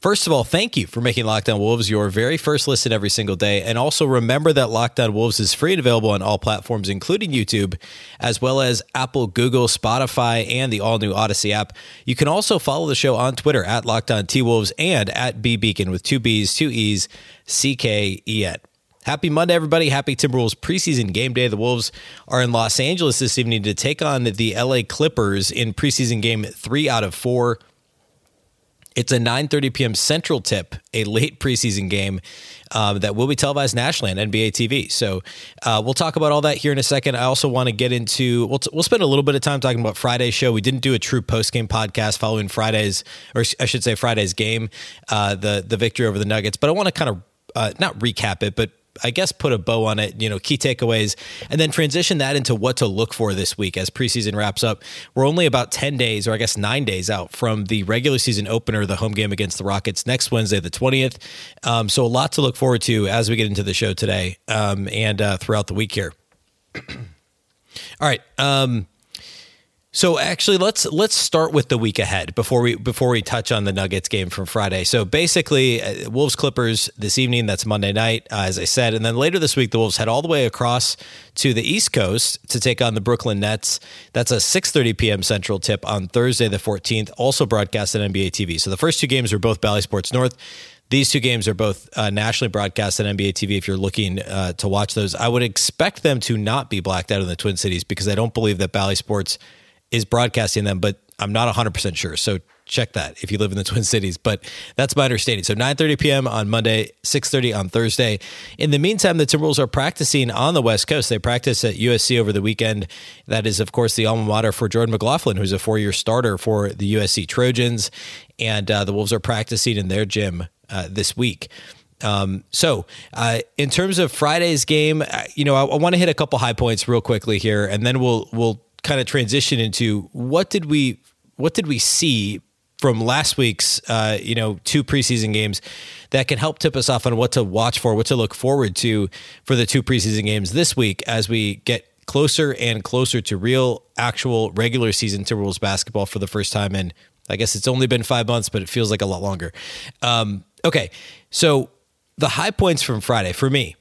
First of all, thank you for making Locked On Wolves your very first listen every single day. And also remember that Locked On Wolves is free and available on all platforms, including YouTube, as well as Apple, Google, Spotify, and the all new Audacy app. You can also follow the show on Twitter at Locked On T Wolves and at B Beecken with two B's, two E's, C K E N. Happy Monday, everybody. Happy Timberwolves preseason game day. The Wolves are in Los Angeles this evening to take on the LA Clippers in preseason game three out of four. It's a 9:30 p.m. Central tip, a late preseason game um, that will be televised nationally on NBA TV. So uh, we'll talk about all that here in a second. I also want to get into we'll, t- we'll spend a little bit of time talking about Friday's show. We didn't do a true post game podcast following Friday's, or I should say Friday's game, uh, the the victory over the Nuggets. But I want to kind of uh, not recap it, but I guess put a bow on it, you know, key takeaways, and then transition that into what to look for this week as preseason wraps up. We're only about 10 days, or I guess nine days out from the regular season opener, the home game against the Rockets next Wednesday, the 20th. Um, so a lot to look forward to as we get into the show today um, and uh, throughout the week here. All right. Um, so actually, let's let's start with the week ahead before we before we touch on the Nuggets game from Friday. So basically, uh, Wolves Clippers this evening. That's Monday night, uh, as I said, and then later this week, the Wolves head all the way across to the East Coast to take on the Brooklyn Nets. That's a 6:30 p.m. Central tip on Thursday the 14th, also broadcast on NBA TV. So the first two games are both Bally Sports North. These two games are both uh, nationally broadcast on NBA TV. If you're looking uh, to watch those, I would expect them to not be blacked out in the Twin Cities because I don't believe that Bally Sports is broadcasting them, but I'm not 100% sure. So check that if you live in the Twin Cities. But that's my understanding. So 9:30 p.m. on Monday, 6:30 on Thursday. In the meantime, the Timberwolves are practicing on the West Coast. They practice at USC over the weekend. That is, of course, the alma mater for Jordan McLaughlin, who's a four-year starter for the USC Trojans. And uh, the Wolves are practicing in their gym uh, this week. Um, so, uh, in terms of Friday's game, uh, you know, I, I want to hit a couple high points real quickly here, and then we'll we'll kind of transition into what did we what did we see from last week's uh, you know two preseason games that can help tip us off on what to watch for, what to look forward to for the two preseason games this week as we get closer and closer to real, actual regular season Timberwolves basketball for the first time in I guess it's only been five months, but it feels like a lot longer. Um, okay, so the high points from Friday for me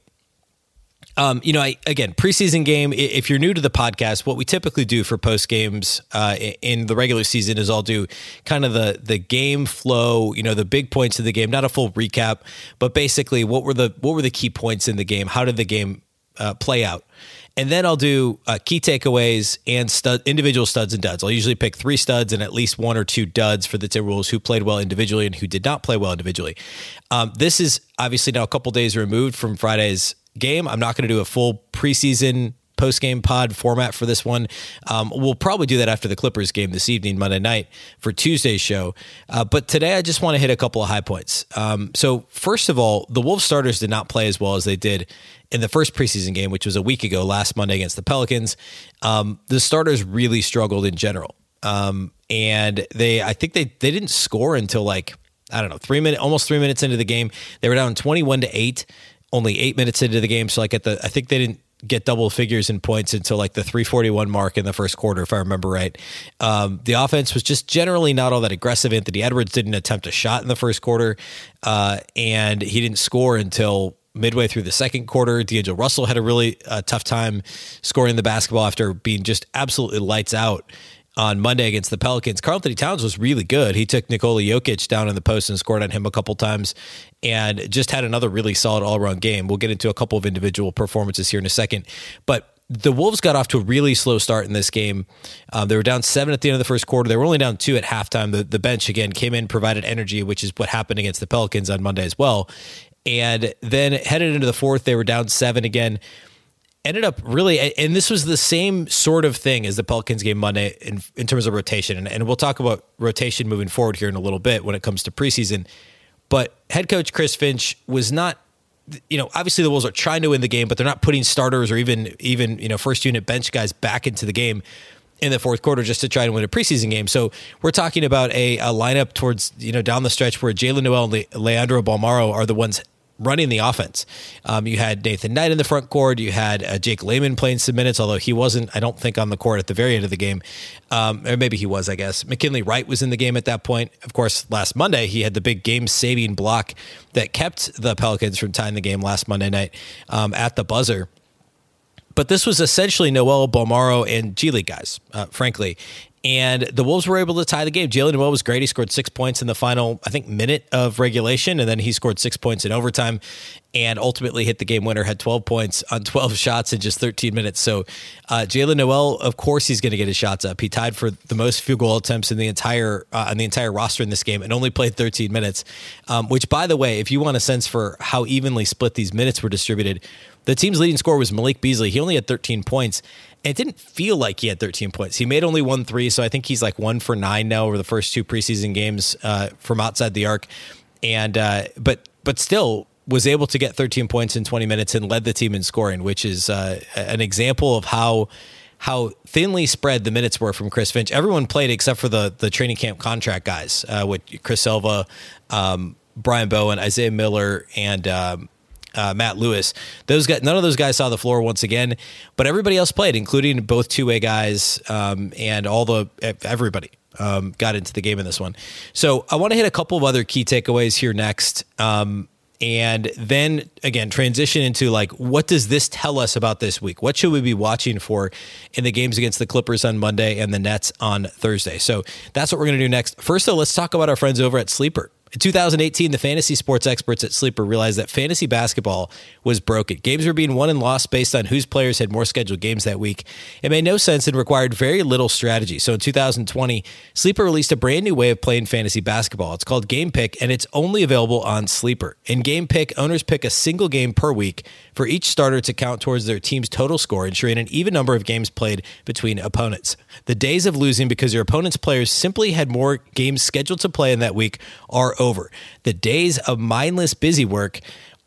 um, you know, I, again, preseason game. If you're new to the podcast, what we typically do for post games uh, in the regular season is I'll do kind of the the game flow. You know, the big points of the game, not a full recap, but basically what were the what were the key points in the game? How did the game uh, play out? And then I'll do uh, key takeaways and stud, individual studs and duds. I'll usually pick three studs and at least one or two duds for the Timberwolves who played well individually and who did not play well individually. Um, this is obviously now a couple days removed from Friday's game. I'm not going to do a full preseason post game pod format for this one. Um, we'll probably do that after the Clippers game this evening, Monday night, for Tuesday's show. Uh, but today, I just want to hit a couple of high points. Um, so, first of all, the Wolves starters did not play as well as they did in the first preseason game, which was a week ago, last Monday against the Pelicans. Um, the starters really struggled in general. Um, and they, I think they, they didn't score until like, I don't know, three minutes, almost three minutes into the game. They were down 21 to eight only eight minutes into the game. So like at the, I think they didn't get double figures in points until like the 341 mark in the first quarter, if I remember right. Um, the offense was just generally not all that aggressive. Anthony Edwards didn't attempt a shot in the first quarter, uh, and he didn't score until midway through the second quarter. D'Angelo Russell had a really uh, tough time scoring the basketball after being just absolutely lights out on Monday against the Pelicans. Karl-Anthony Towns was really good. He took Nikola Jokic down in the post and scored on him a couple times and just had another really solid all around game. We'll get into a couple of individual performances here in a second. But the Wolves got off to a really slow start in this game. Um, they were down seven at the end of the first quarter. They were only down two at halftime. The, the bench, again, came in, provided energy, which is what happened against the Pelicans on Monday as well. And then headed into the fourth, they were down seven again ended up really, and this was the same sort of thing as the Pelicans game Monday in, in terms of rotation. And, and we'll talk about rotation moving forward here in a little bit when it comes to preseason. But head coach Chris Finch was not you know, obviously the Wolves are trying to win the game, but they're not putting starters or even even you know first unit bench guys back into the game in the fourth quarter just to try and win a preseason game. So we're talking about a, a lineup towards you know down the stretch where Jaylen Nowell and Le- Leandro Bolmaro are the ones running the offense. Um, you had Nathan Knight in the front court. You had uh, Jake Layman playing some minutes, although he wasn't, I don't think, on the court at the very end of the game. Um, or maybe he was, I guess. McKinley Wright was in the game at that point. Of course, last Monday, he had the big game saving block that kept the Pelicans from tying the game last Monday night um, at the buzzer. But this was essentially Nowell Bolmaro, and G League guys, uh, frankly. And the Wolves were able to tie the game. Jaylen Nowell was great. He scored six points in the final, I think, minute of regulation, and then he scored six points in overtime and ultimately hit the game winner, had 12 points on 12 shots in just 13 minutes. So uh, Jaylen Nowell, of course, he's going to get his shots up. He tied for the most field goal attempts in the entire uh, on the entire roster in this game and only played 13 minutes, um, which, by the way, if you want a sense for how evenly split these minutes were distributed, the team's leading scorer was Malik Beasley. He only had 13 points. And it didn't feel like he had 13 points. He made only one three, so I think he's like one for nine now over the first two preseason games uh, from outside the arc. And uh, but but still was able to get 13 points in 20 minutes and led the team in scoring, which is uh, an example of how how thinly spread the minutes were from Chris Finch. Everyone played except for the the training camp contract guys, uh, with Chris Silva, um, Brian Bowen, Isaiah Miller, and um, uh, Matt Lewis. Those guys, none of those guys saw the floor once again, but everybody else played, including both two way guys um, and all the everybody. Um, got into the game in this one. So I want to hit a couple of other key takeaways here next. Um, and then again transition into like what does this tell us about this week? What should we be watching for in the games against the clippers on monday and the nets on thursday? So that's what we're going to do next. First though let's talk about our friends over at sleeper in 2018, the fantasy sports experts at Sleeper realized that fantasy basketball was broken. Games were being won and lost based on whose players had more scheduled games that week. It made no sense and required very little strategy. So in 2020, Sleeper released a brand new way of playing fantasy basketball. It's called Game Pick, and it's only available on Sleeper. In Game Pick, owners pick a single game per week for each starter to count towards their team's total score, ensuring an even number of games played between opponents. The days of losing because your opponent's players simply had more games scheduled to play in that week are over. The days of mindless busy work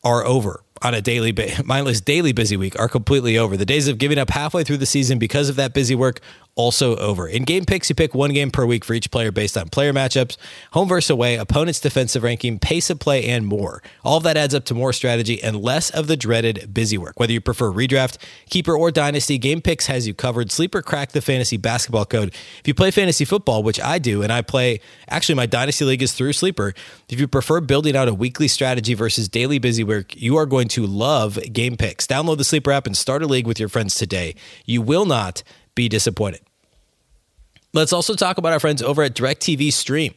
are over on a daily mindless daily busy week are completely over. The days of giving up halfway through the season because of that busy work also over. In game picks, you pick one game per week for each player based on player matchups, home versus away, opponent's defensive ranking, pace of play, and more. All of that adds up to more strategy and less of the dreaded busy work. Whether you prefer redraft, keeper, or dynasty, Game Picks has you covered. Sleeper crack the fantasy basketball code. If you play fantasy football, which I do, and I play, actually, my dynasty league is through Sleeper. If you prefer building out a weekly strategy versus daily busy work, you are going to love Game Picks. Download the Sleeper app and start a league with your friends today. You will not be disappointed. Let's also talk about our friends over at DirecTV Stream.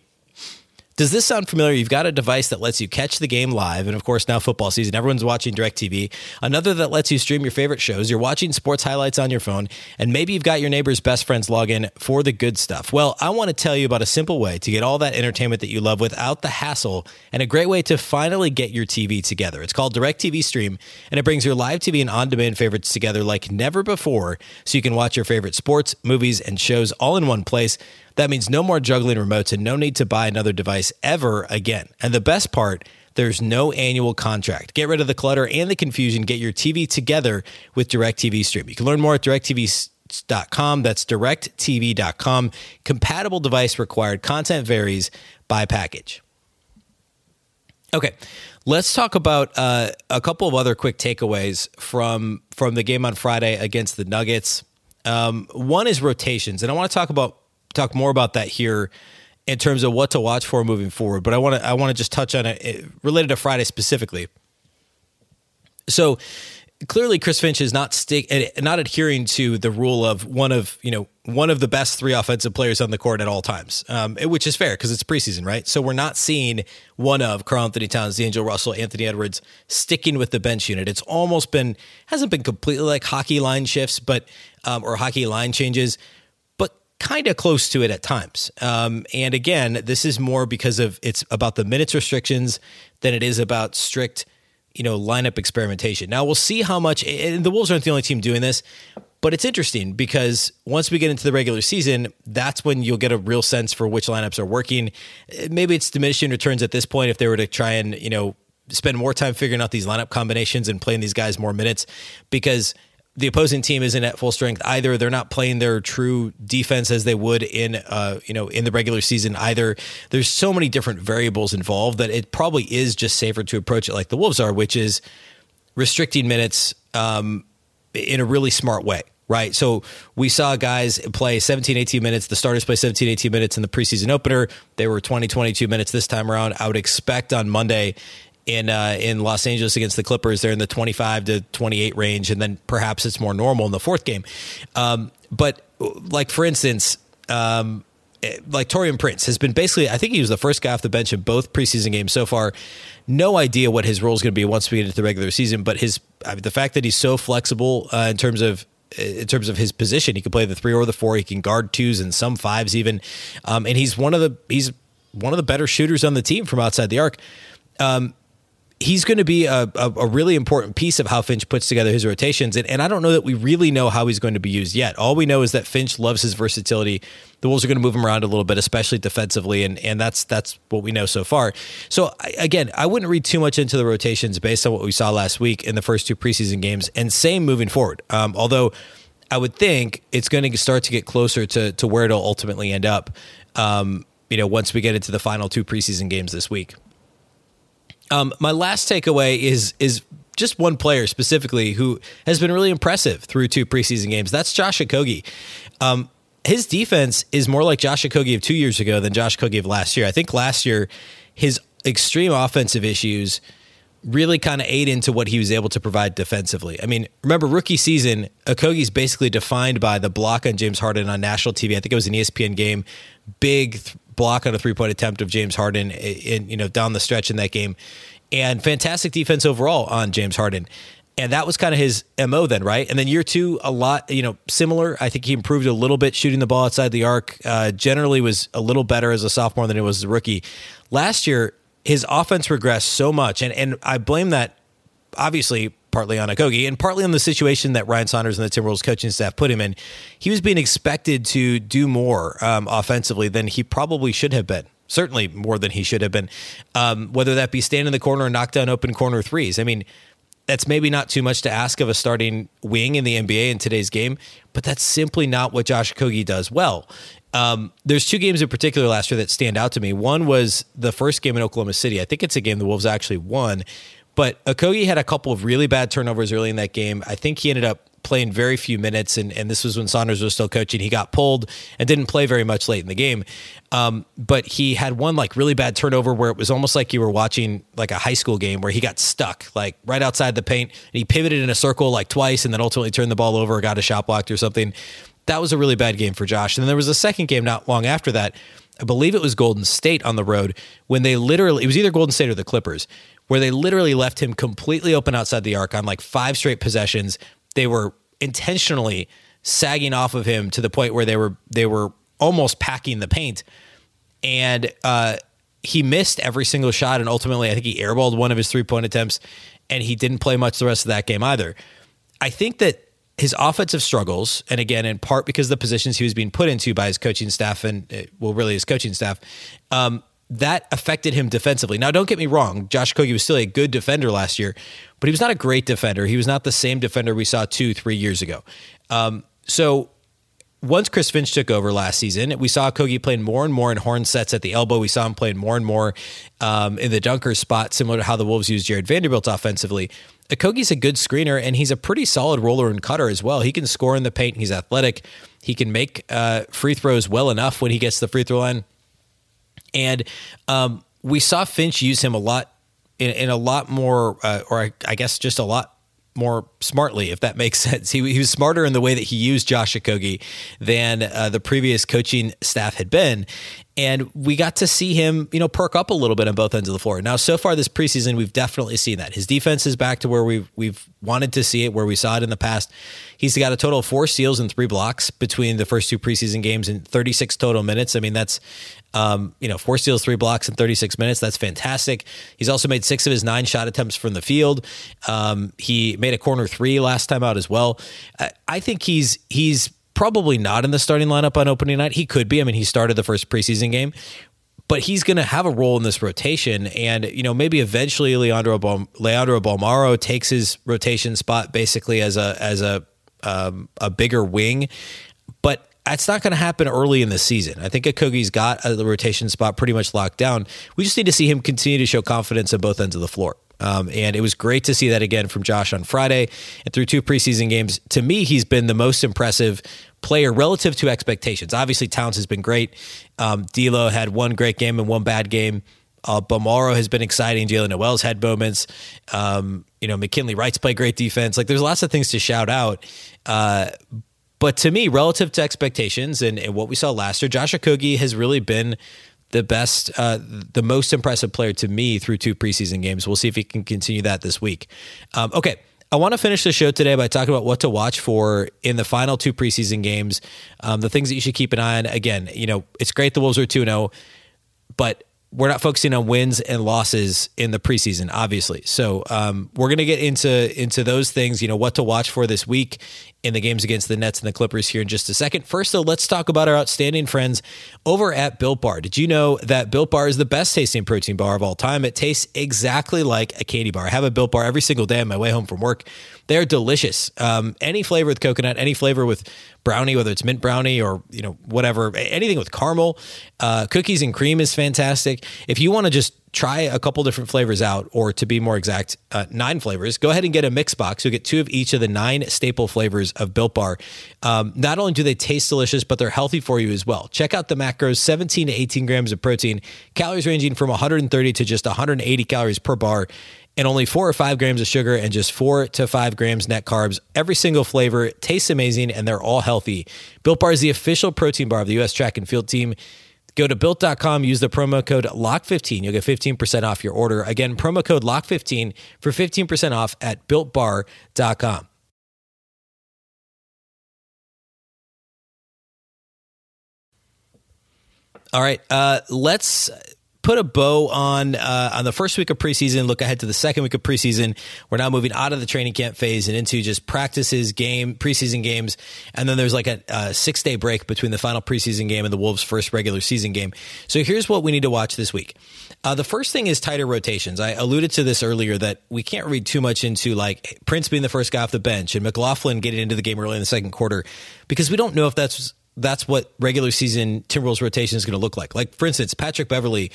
Does this sound familiar? You've got a device that lets you catch the game live, and of course, now football season, everyone's watching DirecTV. Another that lets you stream your favorite shows. You're watching sports highlights on your phone, and maybe you've got your neighbor's best friend's login for the good stuff. Well, I want to tell you about a simple way to get all that entertainment that you love without the hassle, and a great way to finally get your TV together. It's called DirecTV Stream, and it brings your live TV and on demand favorites together like never before, so you can watch your favorite sports, movies, and shows all in one place. That means no more juggling remotes and no need to buy another device ever again. And the best part, there's no annual contract. Get rid of the clutter and the confusion. Get your TV together with DirecTV Stream. You can learn more at directv.com. That's directv.com. Compatible device required. Content varies by package. Okay, let's talk about uh, a couple of other quick takeaways from from the game on Friday against the Nuggets. Um, one is rotations, and I want to talk about talk more about that here in terms of what to watch for moving forward. But I want to I want to just touch on it eh, related to Friday specifically. So clearly, Chris Finch is not stick eh, not adhering to the rule of one of you know one of the best three offensive players on the court at all times, um, which is fair because it's preseason, right? So we're not seeing one of Karl-Anthony Towns, D'Angelo Russell, Anthony Edwards sticking with the bench unit. It's almost been hasn't been completely like hockey line shifts, but um, or hockey line changes, kind of close to it at times. Um, and again, this is more because of it's about the minutes restrictions than it is about strict, you know, lineup experimentation. Now we'll see how much. And the Wolves aren't the only team doing this, but it's interesting because once we get into the regular season, that's when you'll get a real sense for which lineups are working. Maybe it's diminishing returns at this point if they were to try and you know spend more time figuring out these lineup combinations and playing these guys more minutes because the opposing team isn't at full strength either. They're not playing their true defense as they would in uh, you know in the regular season either. There's so many different variables involved that it probably is just safer to approach it like the Wolves are, which is restricting minutes um, in a really smart way right? So we saw guys play 17, 18 minutes. The starters play 17, 18 minutes in the preseason opener. They were 20, 22 minutes this time around. I would expect on Monday in uh, in Los Angeles against the Clippers, they're in the 25 to 28 range, and then perhaps it's more normal in the fourth game. Um, but like for instance, um, eh, like Taurean Prince has been basically, I think he was the first guy off the bench in both preseason games so far. No idea what his role is going to be once we get into the regular season, but his I mean, the fact that he's so flexible uh, in terms of in terms of his position. He can play the three or the four. He can guard twos and some fives even. Um, and he's one of the he's one of the better shooters on the team from outside the arc. Um, he's going to be a, a, a, really important piece of how Finch puts together his rotations. And, and I don't know that we really know how he's going to be used yet. All we know is that Finch loves his versatility. The Wolves are going to move him around a little bit, especially defensively, and and that's that's what we know so far. So again, I wouldn't read too much into the rotations based on what we saw last week in the first two preseason games, and same moving forward. Um, although I would think it's going to start to get closer to to where it'll ultimately end up. Um, you know, once we get into the final two preseason games this week. Um, my last takeaway is is just one player specifically who has been really impressive through two preseason games. That's Josh Okogie. Um, his defense is more like Josh Okogie of two years ago than Josh Okogie of last year. I think last year his extreme offensive issues really kind of ate into what he was able to provide defensively. I mean, remember rookie season, Okogie's basically defined by the block on James Harden on national TV. I think it was an ESPN game, big th- block on a three point attempt of James Harden in, you know down the stretch in that game, and fantastic defense overall on James Harden. And that was kind of his mo then, right? And then year two, a lot, you know, similar. I think he improved a little bit shooting the ball outside the arc. Uh, generally, was a little better as a sophomore than it was as a rookie. Last year, his offense regressed so much, and and I blame that obviously partly on Okogie and partly on the situation that Ryan Saunders and the Timberwolves coaching staff put him in. He was being expected to do more um, offensively than he probably should have been. Certainly more than he should have been. Um, whether that be stand in the corner and knock down open corner threes. I mean, that's maybe not too much to ask of a starting wing in the NBA in today's game, but that's simply not what Josh Okogie does well. Um, there's two games in particular last year that stand out to me. One was the first game in Oklahoma City. I think it's a game the Wolves actually won, but Okogie had a couple of really bad turnovers early in that game. I think he ended up playing very few minutes, and, and this was when Saunders was still coaching. He got pulled and didn't play very much late in the game. Um, but he had one like really bad turnover where it was almost like you were watching like a high school game where he got stuck like right outside the paint and he pivoted in a circle like twice and then ultimately turned the ball over, or got a shot blocked or something. That was a really bad game for Josh. And then there was a second game not long after that. I believe it was Golden State on the road when they literally, it was either Golden State or the Clippers, where they literally left him completely open outside the arc on like five straight possessions. They were intentionally sagging off of him to the point where they were they were almost packing the paint, and uh, he missed every single shot. And ultimately, I think he airballed one of his three point attempts, and he didn't play much the rest of that game either. I think that his offensive struggles, and again, in part because the positions he was being put into by his coaching staff and uh, well, really his coaching staff, um, that affected him defensively. Now, don't get me wrong, Josh Kogi was still a good defender last year, but he was not a great defender. He was not the same defender we saw two, three years ago. Um, so once Chris Finch took over last season, we saw Kogi playing more and more in horn sets at the elbow. We saw him playing more and more um, in the dunker spot, similar to how the Wolves used Jared Vanderbilt offensively. Kogi's a good screener, and he's a pretty solid roller and cutter as well. He can score in the paint. He's athletic. He can make uh, free throws well enough when he gets the free throw line. And um, we saw Finch use him a lot in, in a lot more, uh, or I, I, guess just a lot more smartly, if that makes sense. He, he was smarter in the way that he used Josh Okogie than uh, the previous coaching staff had been. And we got to see him, you know, perk up a little bit on both ends of the floor. Now, so far this preseason, we've definitely seen that. His defense is back to where we've we've wanted to see it, where we saw it in the past. He's got a total of four steals and three blocks between the first two preseason games in 36 total minutes. I mean, that's um, you know, four steals, three blocks in 36 minutes. That's fantastic. He's also made six of his nine shot attempts from the field. Um, he made a corner three last time out as well. I, I think he's he's probably not in the starting lineup on opening night. He could be. I mean, he started the first preseason game, but he's going to have a role in this rotation. And, you know, maybe eventually Leandro, Bal- Leandro Bolmaro takes his rotation spot basically as a, as a, um, a bigger wing. But that's not going to happen early in the season. I think Okogie's got the rotation spot pretty much locked down. We just need to see him continue to show confidence on both ends of the floor. Um, and it was great to see that again from Josh on Friday and through two preseason games. To me, he's been the most impressive player relative to expectations. Obviously, Towns has been great. Um, D'Lo had one great game and one bad game. Uh, Bolmaro has been exciting. Jaylen Nowell's had moments. Um, you know, McKinley Wright's play great defense. Like, there's lots of things to shout out. Uh, but to me, relative to expectations and, and, what we saw last year, Josh Okogie has really been the best, uh, the most impressive player to me through two preseason games. We'll see if he can continue that this week. Um, okay. I want to finish the show today by talking about what to watch for in the final two preseason games. Um, the things that you should keep an eye on. Again, you know, it's great the Wolves are 2 0, but we're not focusing on wins and losses in the preseason, obviously. So um, we're going to get into into those things. You know what to watch for this week in the games against the Nets and the Clippers here in just a second. First, though, let's talk about our outstanding friends over at Built Bar. Did you know that Built Bar is the best tasting protein bar of all time? It tastes exactly like a candy bar. I have a Built Bar every single day on my way home from work. They're delicious. Um, any flavor with coconut, any flavor with brownie, whether it's mint brownie or you know whatever, anything with caramel, uh, cookies and cream is fantastic. If you want to just try a couple different flavors out, or to be more exact, uh, nine flavors. Go ahead and get a mix box. You'll get two of each of the nine staple flavors of Built Bar. Um, not only do they taste delicious, but they're healthy for you as well. Check out the macros 17 to 18 grams of protein, calories ranging from 130 to just 180 calories per bar. And only four or five grams of sugar and just four to five grams net carbs. Every single flavor tastes amazing and they're all healthy. Built Bar is the official protein bar of the U.S. track and field team. Go to built.com, use the promo code LOCK15. You'll get 15% off your order. Again, promo code LOCK15 for 15% off at builtbar.com. All right, uh, let's put a bow on uh, on the first week of preseason. Look ahead to the second week of preseason. We're now moving out of the training camp phase and into just practices, game preseason games, and then there's like a, a six day break between the final preseason game and the Wolves' first regular season game. So here's what we need to watch this week. Uh, the first thing is tighter rotations. I alluded to this earlier that we can't read too much into like Prince being the first guy off the bench and McLaughlin getting into the game early in the second quarter because we don't know if that's that's what regular season Timberwolves rotation is going to look like. Like for instance, Patrick Beverley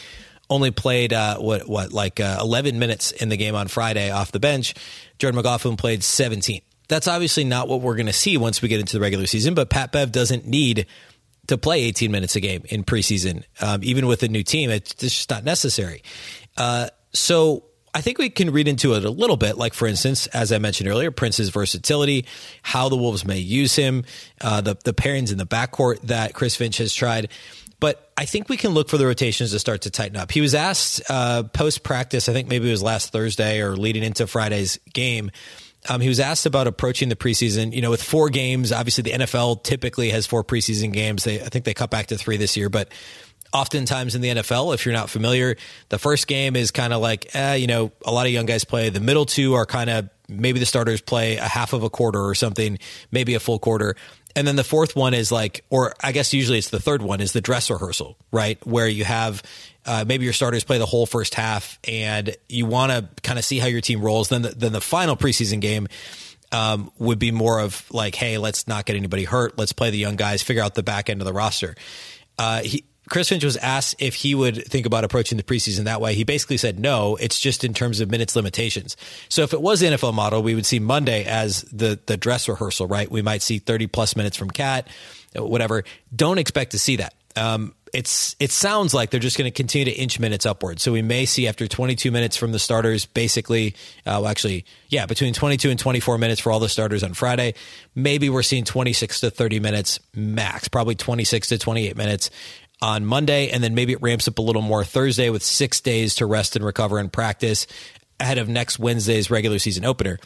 only played uh, what what like uh, 11 minutes in the game on Friday off the bench. Jordan McLaughlin played 17. That's obviously not what we're going to see once we get into the regular season. But Pat Bev doesn't need to play 18 minutes a game in preseason, um, even with a new team. It's just not necessary. Uh, so I think we can read into it a little bit. Like, for instance, as I mentioned earlier, Prince's versatility, how the Wolves may use him, uh, the, the pairings in the backcourt that Chris Finch has tried. But I think we can look for the rotations to start to tighten up. He was asked uh, post practice, I think maybe it was last Thursday or leading into Friday's game. Um, he was asked about approaching the preseason. You know, with four games, obviously the NFL typically has four preseason games. They, I think they cut back to three this year, but oftentimes in the NFL, if you're not familiar, the first game is kind of like, eh, you know, a lot of young guys play. The middle two are kind of maybe the starters play a half of a quarter or something, maybe a full quarter. And then the fourth one is like, or I guess usually it's the third one is the dress rehearsal, right? Where you have uh, maybe your starters play the whole first half and you want to kind of see how your team rolls. Then the, then the final preseason game um, would be more of like, hey, let's not get anybody hurt. Let's play the young guys, figure out the back end of the roster. Uh, he, Chris Finch was asked if he would think about approaching the preseason that way. He basically said no. It's just in terms of minutes limitations. So if it was the NFL model, we would see Monday as the the dress rehearsal, right? We might see thirty plus minutes from KAT, whatever. Don't expect to see that. Um, it's it sounds like they're just going to continue to inch minutes upward. So we may see after 22 minutes from the starters, basically, uh, well, actually, yeah, between 22 and 24 minutes for all the starters on Friday. Maybe we're seeing 26 to 30 minutes max, probably 26 to 28 minutes on Monday, and then maybe it ramps up a little more Thursday with six days to rest and recover and practice ahead of next Wednesday's regular season opener.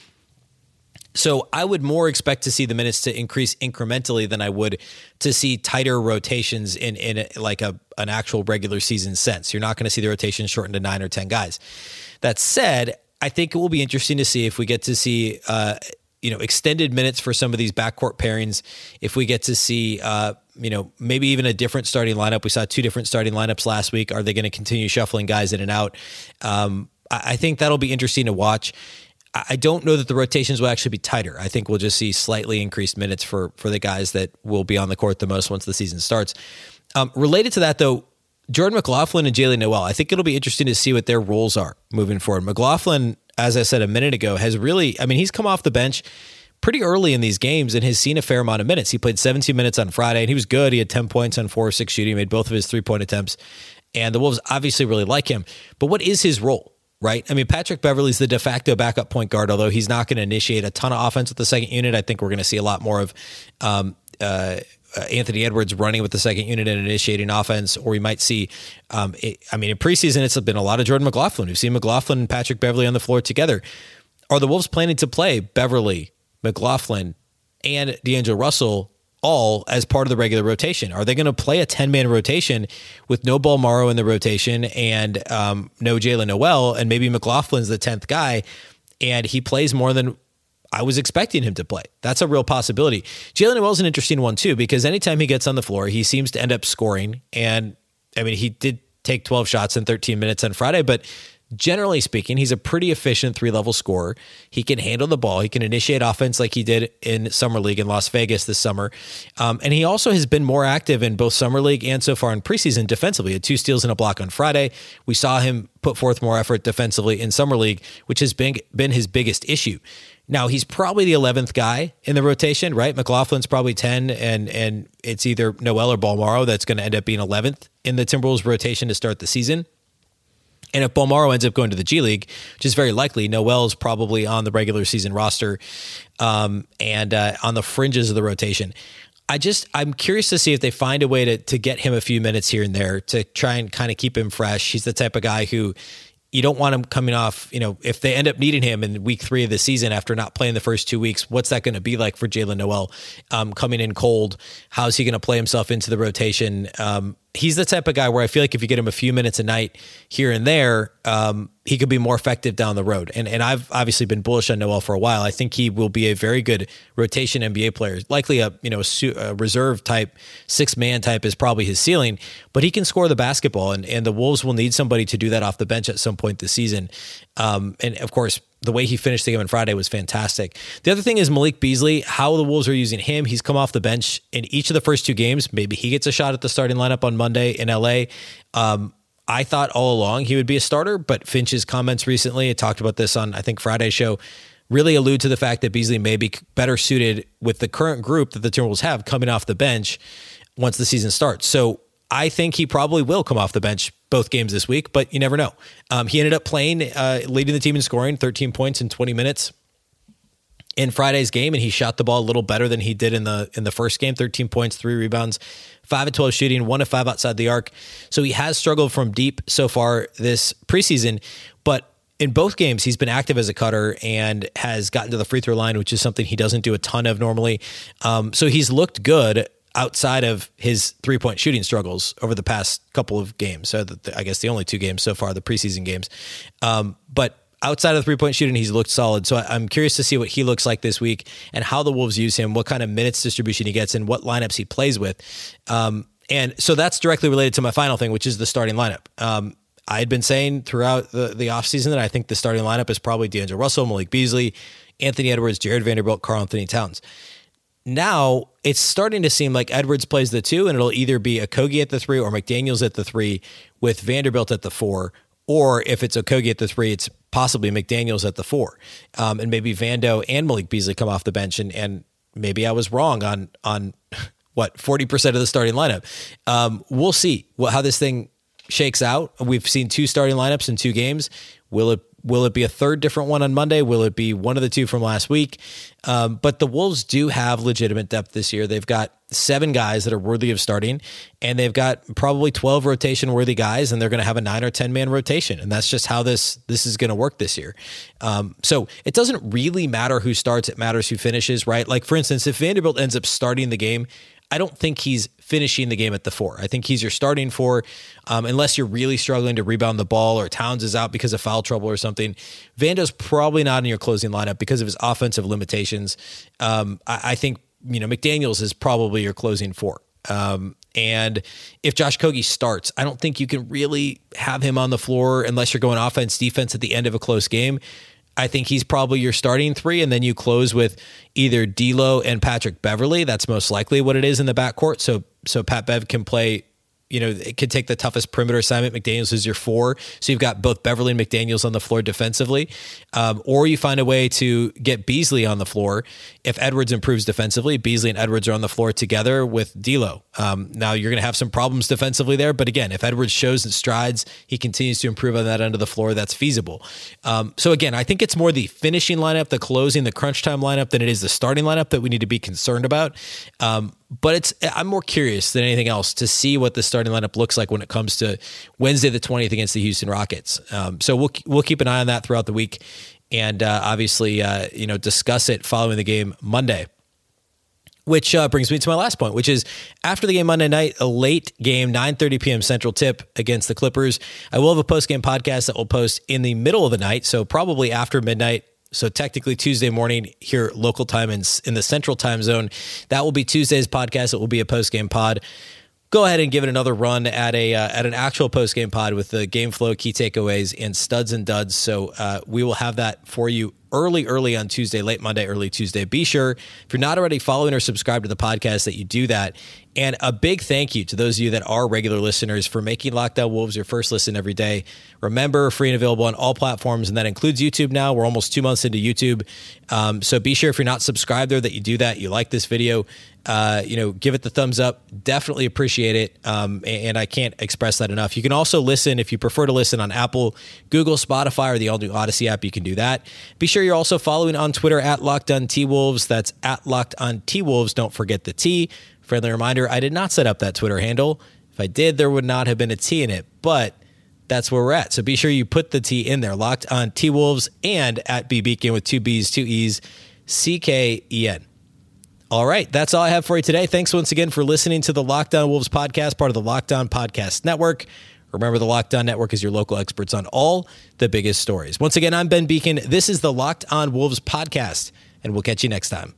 So I would more expect to see the minutes to increase incrementally than I would to see tighter rotations in in a, like a an actual regular season sense. You're not going to see the rotation shortened to nine or ten guys. That said, I think it will be interesting to see if we get to see uh, you know extended minutes for some of these backcourt pairings. If we get to see uh, you know, maybe even a different starting lineup. We saw two different starting lineups last week. Are they going to continue shuffling guys in and out? Um, I, I think that'll be interesting to watch. I don't know that the rotations will actually be tighter. I think we'll just see slightly increased minutes for for the guys that will be on the court the most once the season starts. Um, related to that, though, Jordan McLaughlin and Jaylen Nowell, I think it'll be interesting to see what their roles are moving forward. McLaughlin, as I said a minute ago, has really, I mean, he's come off the bench pretty early in these games and has seen a fair amount of minutes. He played 17 minutes on Friday and he was good. He had 10 points on four or six shooting, he made both of his three point attempts. And the Wolves obviously really like him. But what is his role? Right. I mean, Patrick Beverley's the de facto backup point guard, although he's not going to initiate a ton of offense with the second unit. I think we're going to see a lot more of um, uh, Anthony Edwards running with the second unit and initiating offense, or we might see. Um, it, I mean, in preseason, it's been a lot of Jordan McLaughlin. We've seen McLaughlin and Patrick Beverly on the floor together. Are the Wolves planning to play Beverley, McLaughlin, and D'Angelo Russell all as part of the regular rotation? Are they going to play a 10 man rotation with no Bolmaro in the rotation and um, no Jaylen Nowell and maybe McLaughlin's the 10th guy, and he plays more than I was expecting him to play. That's a real possibility. Jaylen Nowell's an interesting one too, because anytime he gets on the floor, he seems to end up scoring. And I mean, he did take 12 shots in 13 minutes on Friday, but generally speaking, he's a pretty efficient three level scorer. He can handle the ball. He can initiate offense like he did in Summer League in Las Vegas this summer. Um, and he also has been more active in both Summer League and so far in preseason defensively. He had two steals and a block on Friday. We saw him put forth more effort defensively in Summer League, which has been, been his biggest issue. Now he's probably the eleventh guy in the rotation, right? McLaughlin's probably ten, and and it's either Nowell or Bolmaro that's going to end up being eleventh in the Timberwolves rotation to start the season. And if Bolmaro ends up going to the G League, which is very likely, Nowell's probably on the regular season roster um, and uh, on the fringes of the rotation. I just I'm curious to see if they find a way to to get him a few minutes here and there to try and kind of keep him fresh. He's the type of guy who you don't want him coming off, you know, if they end up needing him in week three of the season after not playing the first two weeks, what's that going to be like for Jaylen Nowell um, coming in cold? How's he going to play himself into the rotation? Um, he's the type of guy where I feel like if you get him a few minutes a night here and there, um, he could be more effective down the road. And and I've obviously been bullish on Nowell for a while. I think he will be a very good rotation NBA player. Likely a you know a, reserve type, six man type is probably his ceiling. But he can score the basketball, and and the Wolves will need somebody to do that off the bench at some point this season. Um, and of course, the way he finished the game on Friday was fantastic. The other thing is Malik Beasley, how the Wolves are using him. He's come off the bench in each of the first two games. Maybe he gets a shot at the starting lineup on Monday in LA. Um, I thought all along he would be a starter, but Finch's comments recently, I talked about this on, I think, Friday's show, really allude to the fact that Beasley may be better suited with the current group that the Timberwolves have coming off the bench once the season starts. So I think he probably will come off the bench both games this week, but you never know. Um, he ended up playing, uh, leading the team in scoring, 13 points in 20 minutes in Friday's game, and he shot the ball a little better than he did in the in the first game. 13 points, three rebounds, five of 12 shooting, one of five outside the arc. So he has struggled from deep so far this preseason, but in both games, he's been active as a cutter and has gotten to the free throw line, which is something he doesn't do a ton of normally. Um, so he's looked good outside of his three point shooting struggles over the past couple of games. So the, I guess the only two games so far, the preseason games. Um, but outside of the three point shooting, he's looked solid. So I'm curious to see what he looks like this week and how the Wolves use him, what kind of minutes distribution he gets, and what lineups he plays with. Um, and so that's directly related to my final thing, which is the starting lineup. Um, I had been saying throughout the, the offseason that I think the starting lineup is probably D'Angelo Russell, Malik Beasley, Anthony Edwards, Jared Vanderbilt, Karl-Anthony Towns now it's starting to seem like Edwards plays the two, and it'll either be Okogie at the three or McDaniels at the three with Vanderbilt at the four. Or if it's Okogie at the three, it's possibly McDaniels at the four. Um, and maybe Vando and Malik Beasley come off the bench. And, and maybe I was wrong on, on what, 40% of the starting lineup. Um, we'll see what, how this thing shakes out. We've seen two starting lineups in two games. Will it Will it be a third different one on Monday? Will it be one of the two from last week? Um, but the Wolves do have legitimate depth this year. They've got seven guys that are worthy of starting, and they've got probably 12 rotation worthy guys, and they're going to have a nine or 10 man rotation. And that's just how this, this is going to work this year. Um, so it doesn't really matter who starts, it matters who finishes, right? Like, for instance, if Vanderbilt ends up starting the game, I don't think he's finishing the game at the four. I think he's your starting four, um, unless you're really struggling to rebound the ball or Towns is out because of foul trouble or something. Vando's probably not in your closing lineup because of his offensive limitations. Um, I, I think you know McDaniel's is probably your closing four. Um, and if Josh Kogi starts, I don't think you can really have him on the floor unless you're going offense defense at the end of a close game. I think he's probably your starting three, and then you close with either D'Lo and Patrick Beverley. That's most likely what it is in the backcourt. So so Pat Bev can play you know, it could take the toughest perimeter assignment. McDaniels is your four. So you've got both Beverley and McDaniels on the floor defensively. Um, or you find a way to get Beasley on the floor. If Edwards improves defensively, Beasley and Edwards are on the floor together with D'Lo. Um, now you're going to have some problems defensively there. But again, if Edwards shows that strides, he continues to improve on that end of the floor, that's feasible. Um, so again, I think it's more the finishing lineup, the closing, the crunch time lineup than it is the starting lineup that we need to be concerned about. Um, but it's I'm more curious than anything else to see what the starting lineup looks like when it comes to Wednesday the 20th against the Houston Rockets. Um, so we'll we'll keep an eye on that throughout the week, and uh, obviously uh, you know discuss it following the game Monday. Which uh, brings me to my last point, which is after the game Monday night, a late game, 9:30 p.m. Central tip against the Clippers. I will have a post game podcast that will post in the middle of the night, so probably after midnight so technically Tuesday morning here local time in, in the central time zone. That will be Tuesday's podcast. It will be a post game pod. Go ahead and give it another run at a uh, at an actual post game pod with the game flow, key takeaways, and studs and duds. So uh, we will have that for you early, early on Tuesday, late Monday, early Tuesday. Be sure, if you're not already following or subscribed to the podcast, that you do that. And a big thank you to those of you that are regular listeners for making Locked On Wolves your first listen every day. Remember, free and available on all platforms, and that includes YouTube now. We're almost two months into YouTube. Um, so be sure if you're not subscribed there that you do that. You like this video, uh, you know, give it the thumbs up. Definitely appreciate it. Um, and I can't express that enough. You can also listen if you prefer to listen on Apple, Google, Spotify, or the all new Audacy app. You can do that. Be sure you're also following on Twitter at Locked On T Wolves. That's at Locked On T Wolves. Don't forget the T. Friendly reminder: I did not set up that Twitter handle. If I did, there would not have been a T in it, but that's where we're at. So be sure you put the T in there. Locked on T Wolves and at B Beecken with two B's, two E's, C K E N. All right, that's all I have for you today. Thanks once again for listening to the Locked On Wolves podcast, part of the Locked On Podcast Network. Remember, the Locked On Network is your local experts on all the biggest stories. Once again, I'm Ben Beecken. This is the Locked On Wolves podcast, and we'll catch you next time.